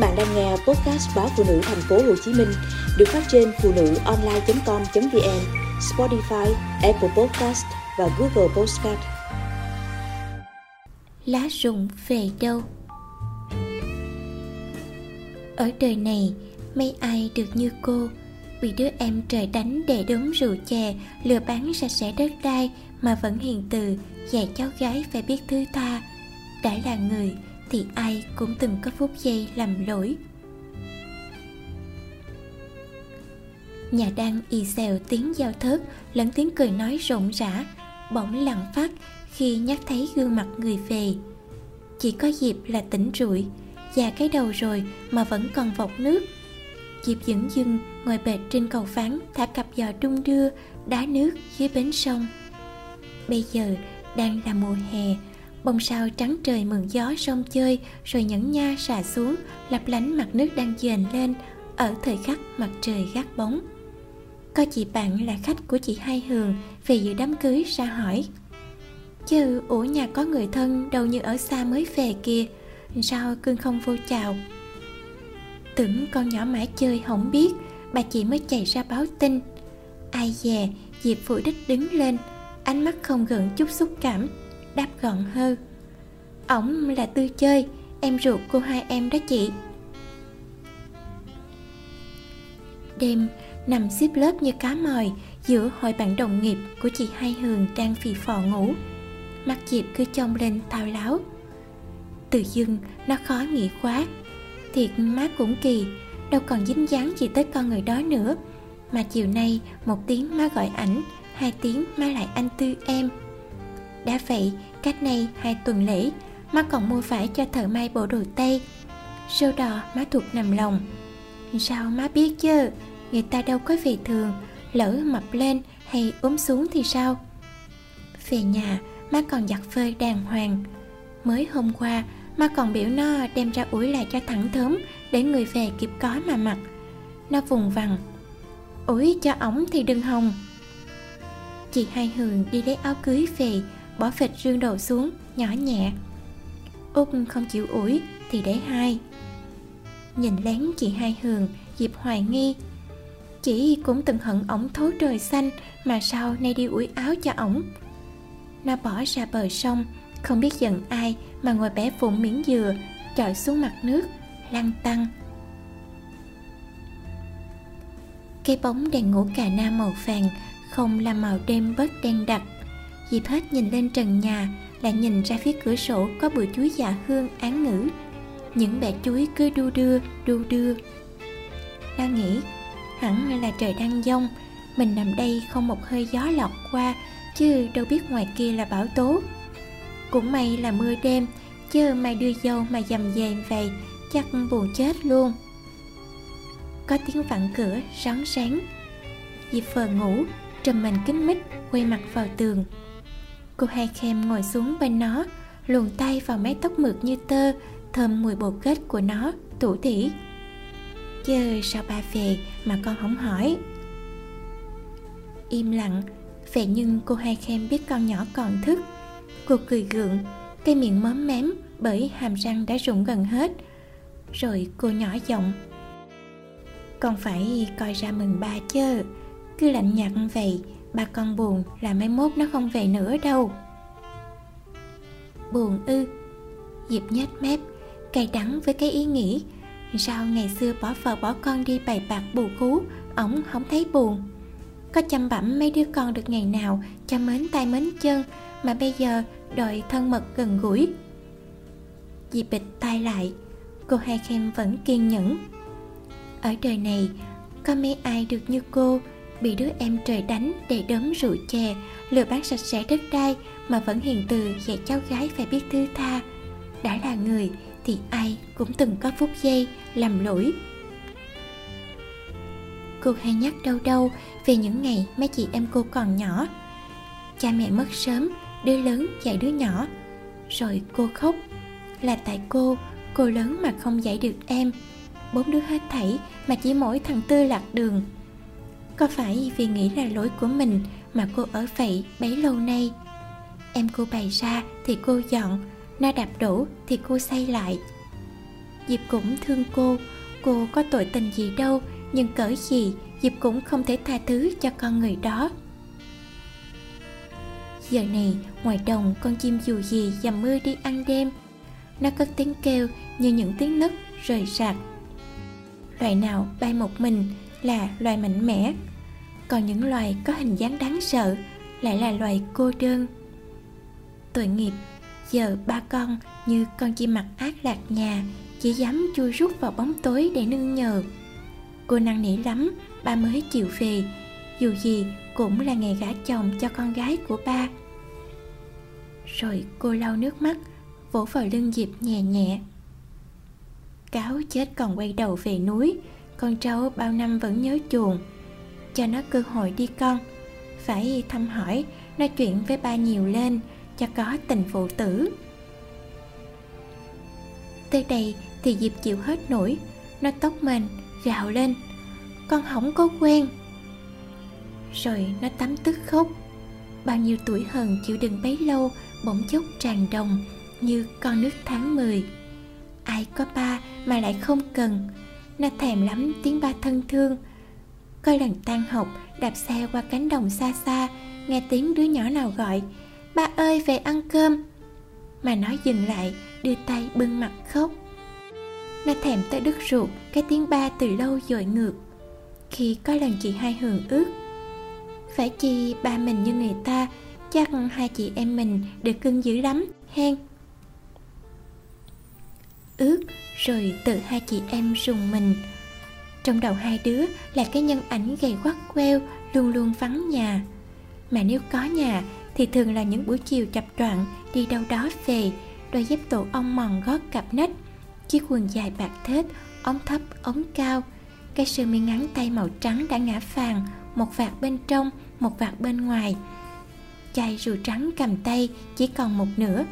bạn đang nghe podcast báo phụ nữ thành phố Hồ Chí Minh được phát trên phụ nữ online.com.vn, Spotify, Apple Podcast và Google Podcast. Lá rụng về đâu? Ở đời này, mấy ai được như cô bị đứa em trời đánh để đống rượu chè lừa bán sạch sẽ đất đai mà vẫn hiền từ dạy cháu gái phải biết thứ tha đã là người thì ai cũng từng có phút giây làm lỗi. Nhà đang y xèo tiếng giao thớt, lẫn tiếng cười nói rộn rã, bỗng lặng phát khi nhắc thấy gương mặt người về. Chỉ có dịp là tỉnh rụi già cái đầu rồi mà vẫn còn vọc nước. Dịp dững dưng ngồi bệt trên cầu phán thả cặp giò đung đưa, đá nước dưới bến sông. Bây giờ đang là mùa hè bông sao trắng trời mượn gió sông chơi, rồi nhẫn nha xả xuống, lấp lánh mặt nước đang dền lên, ở thời khắc mặt trời gác bóng. Có chị bạn là khách của chị hai hường, về dự đám cưới ra hỏi. Chứ, ủa nhà có người thân đâu như ở xa mới về kìa, sao cưng không vô chào? Tưởng con nhỏ mãi chơi không biết, bà chị mới chạy ra báo tin. Ai dè diệp phủ đích đứng lên, ánh mắt không gần chút xúc cảm đáp gọn hơn ổng là tư chơi, em ruột của hai em đó chị. Đêm, nằm xếp lớp như cá mòi giữa hội bạn đồng nghiệp của chị hai hường đang phì phò ngủ. Mắt diệp cứ trông lên thao láo. Tự dưng, nó khó nghĩ quá. Thiệt má cũng kỳ, đâu còn dính dáng gì tới con người đó nữa. Mà chiều nay, một tiếng má gọi ảnh, hai tiếng má lại anh tư em. Đã vậy cách nay hai tuần lễ, má còn mua vải cho thợ may bộ đồ tây. Sau đó má thuộc nằm lòng. Sao má biết chứ? Người ta đâu có về thường, lỡ mập lên hay ốm xuống thì sao? Về nhà, má còn giặt phơi đàng hoàng. Mới hôm qua, má còn biểu nó đem ra ủi lại cho thẳng thớm để người về kịp có mà mặc. Nó vùng vằng. Ủi cho ổng thì đừng hồng chị hai hường đi lấy áo cưới về bỏ phịch rương đầu xuống, nhỏ nhẹ. Út không chịu ủi, thì để hai. Nhìn lén chị hai hường dịp hoài nghi. Chị cũng từng hận ổng thối trời xanh, mà sao nay đi ủi áo cho ổng? Nó bỏ ra bờ sông, không biết giận ai, mà ngồi bẻ vụn miếng dừa, chọi xuống mặt nước, lăn tăng cái bóng đèn ngủ cà na màu vàng, không làm màu đêm bớt đen đặc dịp hết nhìn lên trần nhà Lại nhìn ra phía cửa sổ có bụi chuối dạ hương án ngữ. Những bẹ chuối cứ đu đưa, đu đưa. Đang nghĩ hẳn là trời đang giông Mình nằm đây không một hơi gió lọt qua Chứ đâu biết ngoài kia là bão tố. Cũng may là mưa đêm Chứ mai đưa dâu mà dầm về vậy Chắc buồn chết luôn. Có tiếng vặn cửa rón sáng dịp phờ ngủ Trầm mình kính mít quay mặt vào tường. Cô hai khem ngồi xuống bên nó, Luồn tay vào mái tóc mượt như tơ, Thơm mùi bột kết của nó, Tủ tỉ. Chứ sao ba về mà con không hỏi. Im lặng Vậy nhưng cô hai khem biết con nhỏ còn thức. Cô cười gượng, Cái miệng móm mém Bởi hàm răng đã rụng gần hết. Rồi cô nhỏ giọng, Con phải coi ra mừng ba chứ Cứ lạnh nhạt vậy Ba con buồn là mai mốt nó không về nữa đâu. Buồn ư? Diệp nhếch mép, Cay đắng với cái ý nghĩ, Sao ngày xưa bỏ vợ bỏ con đi bày bạc bù cú Ổng không thấy buồn. Có chăm bẩm mấy đứa con được ngày nào, Cho mến tay mến chân, Mà bây giờ đòi thân mật gần gũi. Diệp bịch tay lại, Cô hai khen vẫn kiên nhẫn. Ở đời này, Có mấy ai được như cô bị đứa em trời đánh để đấm rượu chè. Lừa bán sạch sẽ đất đai mà vẫn hiền từ dạy cháu gái phải biết thứ tha. Đã là người thì ai cũng từng có phút giây làm lỗi. Cô hay nhắc đâu đâu về những ngày mấy chị em cô còn nhỏ. Cha mẹ mất sớm, đứa lớn dạy đứa nhỏ. Rồi cô khóc. Là tại cô cô lớn mà không dạy được em. Bốn đứa hết thảy mà chỉ mỗi thằng tư lạc đường có phải vì nghĩ là lỗi của mình mà cô ở vậy bấy lâu nay? Em cô bày ra thì cô dọn Nó đạp đổ thì cô xây lại. Diệp cũng thương cô Cô có tội tình gì đâu, Nhưng cỡ gì Diệp cũng không thể tha thứ cho con người đó. Giờ này, ngoài đồng, con chim dù gì dầm mưa đi ăn đêm. Nó cất tiếng kêu như những tiếng nấc rời rạc. Loài nào bay một mình là loài mạnh mẽ. Còn những loài có hình dáng đáng sợ lại là loài cô đơn. Tội nghiệp, Giờ ba con như con chim mặt ác lạc nhà, Chỉ dám chui rút vào bóng tối để nương nhờ. Cô năn nỉ lắm, Ba mới chịu về. Dù gì cũng là ngày gả chồng cho con gái của ba. Rồi cô lau nước mắt, Vỗ vào lưng Diệp nhẹ nhẹ. Cáo chết còn quay đầu về núi, Con trâu bao năm vẫn nhớ chuồng cho nó cơ hội đi con. Phải thăm hỏi, Nói chuyện với ba nhiều lên, cho có tình phụ tử. Tới đây thì diệp chịu hết nổi, nó tóc mình gào lên. Con không có quen. Rồi nó tắm tức khóc. Bao nhiêu tuổi hờn chịu đựng bấy lâu, bỗng chốc tràn đồng, như con nước tháng 10 ai có ba mà lại không cần. Nó thèm lắm tiếng ba thân thương Coi lần tan học, đạp xe qua cánh đồng xa xa, nghe tiếng đứa nhỏ nào gọi, ba ơi, về ăn cơm. Mà nói dừng lại, đưa tay bưng mặt khóc. Nó thèm tới đứt ruột, cái tiếng ba từ lâu dội ngược. Khi có lần chị hai hường ước, phải chi ba mình như người ta, chắc hai chị em mình được cưng dữ lắm, hen. Ước, rồi tự hai chị em rùng mình trong đầu hai đứa là cái nhân ảnh gầy quắt queo, luôn luôn vắng nhà. Mà nếu có nhà, thì thường là những buổi chiều chập choạng đi đâu đó về, đôi dép tổ ong mòn gót cặp nách, chiếc quần dài bạc thết, ống thấp, ống cao. Cái sơ mi ngắn tay màu trắng đã ngã vàng một vạt bên trong, một vạt bên ngoài. Chai rượu trắng cầm tay, chỉ còn một nửa.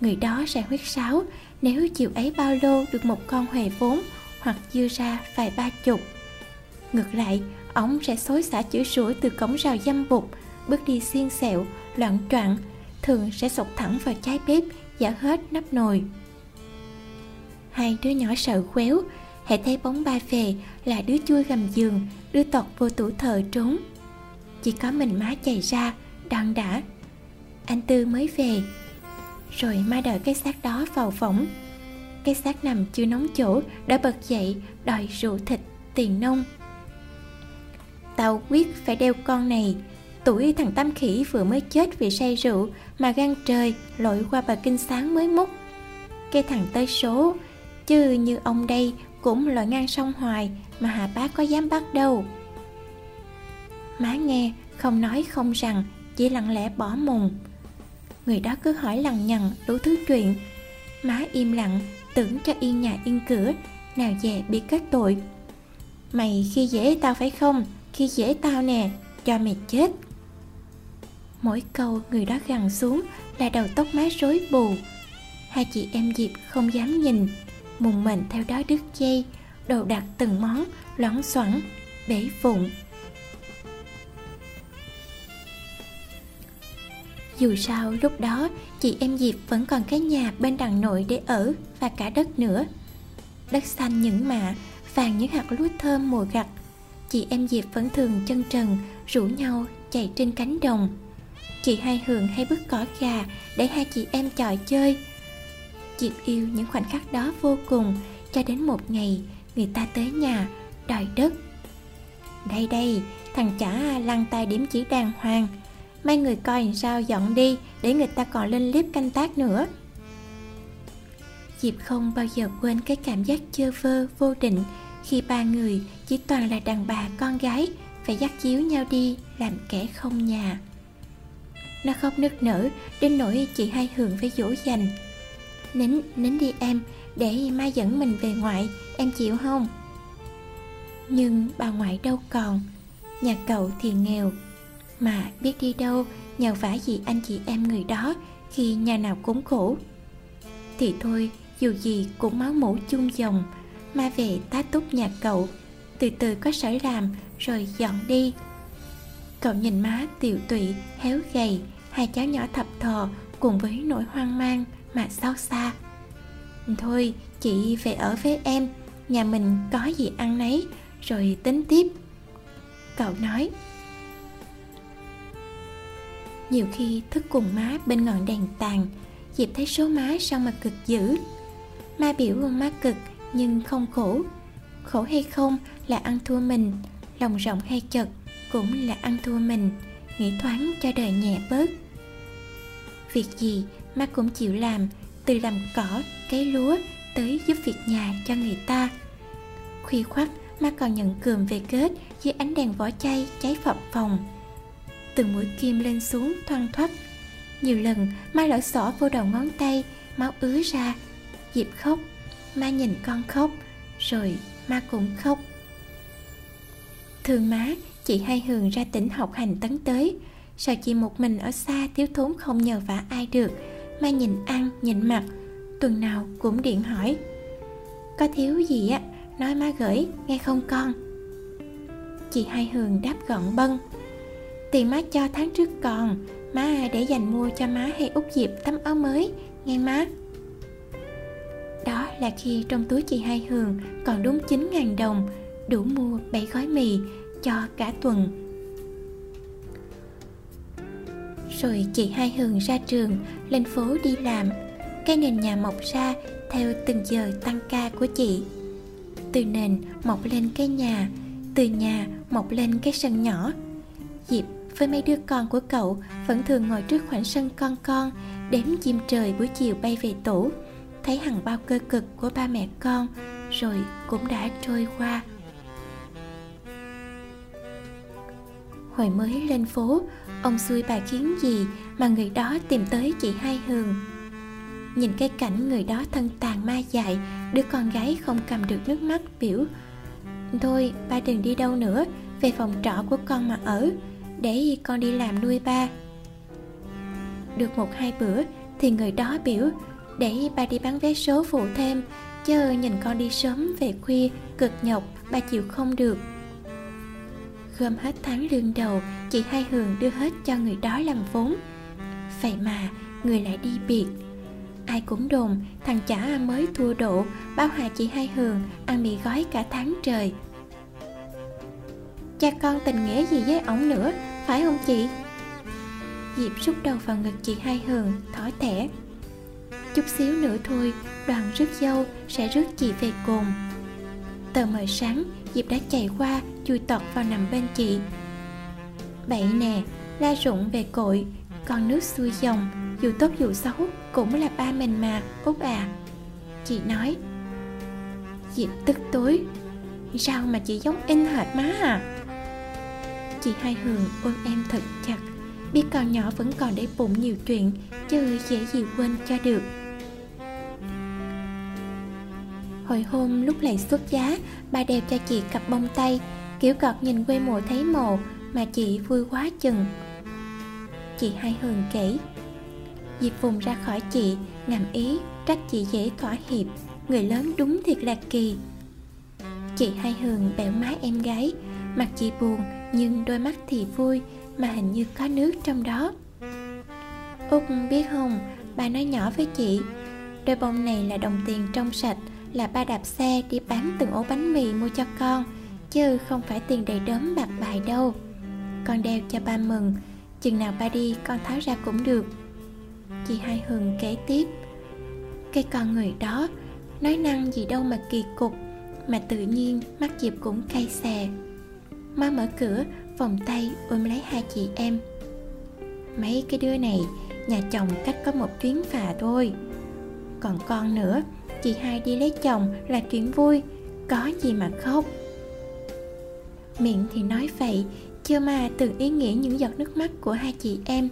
Người đó sẽ huyết sáo, nếu chiều ấy bao lô được một con huề vốn hoặc dư ra vài ba chục. Ngược lại ống sẽ xối xả chữ sủi từ cổng rào dâm bụt, bước đi xiên xẹo loạn troạn thường sẽ sụp thẳng vào trái bếp giả hết nắp nồi. Hai đứa nhỏ sợ khéo hãy thấy bóng ba về là đứa chui gầm giường đưa tọt vô tủ thờ trốn. Chỉ có mình má chạy ra đòn đã. Anh tư mới về. Rồi má đợi cái xác đó vào võng cái xác nằm chưa nóng chỗ, đã bật dậy, đòi rượu thịt tiền nông. Tao quyết phải đeo con này. Tuổi thằng Tam Khỉ vừa mới chết vì say rượu Mà gan trời lội qua bà kinh sáng mới múc. Cái thằng tới số, Chứ như ông đây cũng lội ngang sông hoài Mà hà bác có dám bắt đâu. Má nghe, không nói không rằng, Chỉ lặng lẽ bỏ mùng. Người đó cứ hỏi lằng nhằng đủ thứ chuyện. Má im lặng tưởng cho yên nhà yên cửa Nào về bị kết tội. Mày khi dễ tao phải không? Khi dễ tao nè Cho mày chết. Mỗi câu người đó gằn xuống là đầu tóc mái rối bù. Hai chị em diệp không dám nhìn mùng mình theo đó đứt dây đồ đặt từng món loãng xoắn, bể phụng. Dù sao, lúc đó, chị em diệp vẫn còn cái nhà bên đằng nội để ở và cả đất nữa. Đất xanh những mạ, vàng những hạt lúa thơm mùa gặt. Chị em diệp vẫn thường chân trần, rủ nhau chạy trên cánh đồng. Chị hai hường hay bứt cỏ gà để hai chị em chọi chơi. Diệp yêu những khoảnh khắc đó vô cùng, cho đến một ngày, người ta tới nhà, đòi đất. Đây đây, thằng chả lăn tay điểm chỉ đàng hoàng mấy người coi sao dọn đi, để người ta còn lên clip canh tác nữa. Diệp không bao giờ quên cái cảm giác chơ vơ vô định khi ba người chỉ toàn là đàn bà con gái phải dắt chiếu nhau đi làm kẻ không nhà. Nó khóc nức nở, đến nỗi chị hai hường phải dỗ dành. Nín nín đi em, để mai dẫn mình về ngoại, em chịu không? Nhưng bà ngoại đâu còn, nhà cậu thì nghèo mà biết đi đâu nhờ vả gì anh chị em người đó khi nhà nào cũng khổ. Thì thôi dù gì cũng máu mủ chung dòng ma về tá túc nhà cậu từ từ có sở làm rồi dọn đi. Cậu nhìn má tiều tụy, héo gầy, hai cháu nhỏ thập thò cùng với nỗi hoang mang mà xót xa. thôi chị về ở với em nhà mình có gì ăn nấy rồi tính tiếp. Cậu nói nhiều khi thức cùng má bên ngọn đèn tàn Diệp thấy số má sao mà cực dữ. Ma biểu gương má cực nhưng không khổ. Khổ hay không là ăn thua mình Lòng rộng hay chật cũng là ăn thua mình Nghĩ thoáng cho đời nhẹ bớt. Việc gì má cũng chịu làm Từ làm cỏ, cấy lúa Tới giúp việc nhà cho người ta. Khuya khoắt má còn nhận cườm về kết Dưới ánh đèn vỏ chay cháy phập phòng từng mũi kim lên xuống thoăn thoắt nhiều lần, ma lỡ xỏ vô đầu ngón tay, máu ứa ra. Diệp khóc, ma nhìn con khóc, rồi ma cũng khóc. Thương má, chị hay hường ra tỉnh học hành tấn tới. Sao chị một mình ở xa thiếu thốn không nhờ vả ai được, ma nhìn ăn, nhìn mặt tuần nào cũng điện hỏi. Có thiếu gì á? Nói má gửi, nghe không con? Chị hai hường đáp gọn bâng. Tiền má cho tháng trước còn. Má à, để dành mua cho má hay út dịp tấm áo mới. Nghe má. Đó là khi trong túi chị Hai Hường còn đúng 9.000 đồng, Đủ mua 7 gói mì cho cả tuần. Rồi chị Hai Hường ra trường, Lên phố đi làm. Cái nền nhà mọc ra theo từng giờ tăng ca của chị. Từ nền mọc lên cái nhà, Từ nhà mọc lên cái sân nhỏ với mấy đứa con của cậu, vẫn thường ngồi trước khoảng sân con con, đếm chim trời buổi chiều bay về tổ thấy hằng bao cơ cực của ba mẹ con, rồi cũng đã trôi qua. Hồi mới lên phố, ông xui bà khiến gì mà người đó tìm tới chị hai hường. Nhìn cái cảnh người đó thân tàn ma dại, đứa con gái không cầm được nước mắt, biểu, thôi, ba đừng đi đâu nữa, về phòng trọ của con mà ở để con đi làm nuôi ba. Được một hai bữa thì người đó biểu, để ba đi bán vé số phụ thêm chứ nhìn con đi sớm về khuya, cực nhọc, ba chịu không được. Gom hết tháng lương đầu, chị hai hường đưa hết cho người đó làm vốn. Vậy mà, người lại đi biệt. Ai cũng đồn, thằng chả mới thua độ, bao hà chị hai hường ăn mì gói cả tháng trời. Cha con tình nghĩa gì với ổng nữa? Phải không chị? Diệp rút đầu vào ngực chị hai hường thói thẻ chút xíu nữa thôi, đoàn rước dâu sẽ rước chị về cùng. Tờ mờ sáng, diệp đã chạy qua, chui tọt vào nằm bên chị. Bậy nè, la rụng về cội, con nước xuôi dòng, dù tốt dù xấu cũng là ba mình mà, út à. Chị nói, diệp tức tối, sao mà chị giống in hệt má à? Chị Hai Hường ôm em thật chặt. Biết con nhỏ vẫn còn để bụng nhiều chuyện, Chứ dễ gì quên cho được. Hồi hôm lúc lại xuất giá Bà đeo cho chị cặp bông tay, Kiểu cọt nhìn quê mùa thấy mồ, Mà chị vui quá chừng. Chị Hai Hường kể, Diệp vùng ra khỏi chị, Ngầm ý, trách chị dễ thỏa hiệp, Người lớn đúng thiệt là kỳ. Chị Hai Hường bẻo má em gái, Mặt chị buồn nhưng đôi mắt thì vui mà hình như có nước trong đó. Út biết không, bà nói nhỏ với chị, đôi bông này là đồng tiền trong sạch, là ba đạp xe đi bán từng ổ bánh mì mua cho con, chứ không phải tiền đầy đớm bạc bài đâu. Con đeo cho ba mừng, chừng nào ba đi con tháo ra cũng được. Chị hai hường kể tiếp, cái con người đó, nói năng gì đâu mà kỳ cục, mà tự nhiên mắt diệp cũng cay xè má mở cửa, vòng tay ôm lấy hai chị em. Mấy cái đứa này, nhà chồng cách có một chuyến phà thôi. Còn con nữa, chị hai đi lấy chồng là chuyện vui, có gì mà khóc. Miệng thì nói vậy, chưa mà từng ý nghĩa những giọt nước mắt của hai chị em.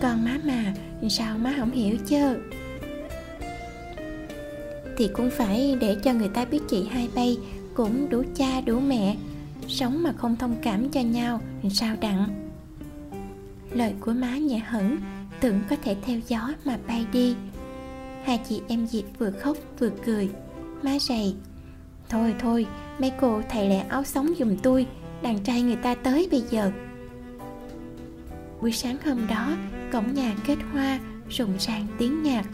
Còn má mà, sao má không hiểu chứ? Thì cũng phải để cho người ta biết chị hai bay cũng đủ cha đủ mẹ sống mà không thông cảm cho nhau sao đặng? Lời của má nhẹ hẳn tưởng có thể theo gió mà bay đi. Hai chị em diệp vừa khóc vừa cười. Má rầy, thôi thôi, mấy cô thầy lẹ áo sống giùm tôi, đàn trai người ta tới bây giờ. Buổi sáng hôm đó, cổng nhà kết hoa rụng ràng tiếng nhạc.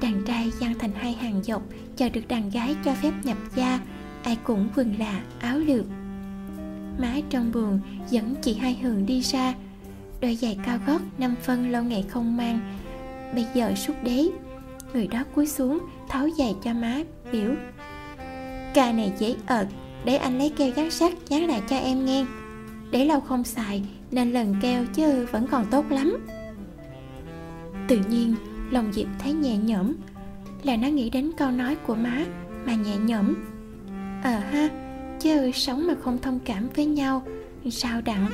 Đàn trai gian thành hai hàng dọc, chờ được đàn gái cho phép nhập gia, ai cũng quần là áo lược má trong buồn dẫn chị hai hường đi ra. Đôi giày cao gót, năm phân lâu ngày không mang. Bây giờ xúc đế, người đó cúi xuống, tháo giày cho má, biểu ca này dễ ợt, để anh lấy keo dán sắt, dán lại cho em nghe. Để lâu không xài, nên lần keo chứ vẫn còn tốt lắm. Tự nhiên, lòng diệp thấy nhẹ nhõm. Là nó nghĩ đến câu nói của má, mà nhẹ nhõm. Ờ ha chứ sống mà không thông cảm với nhau sao đặng?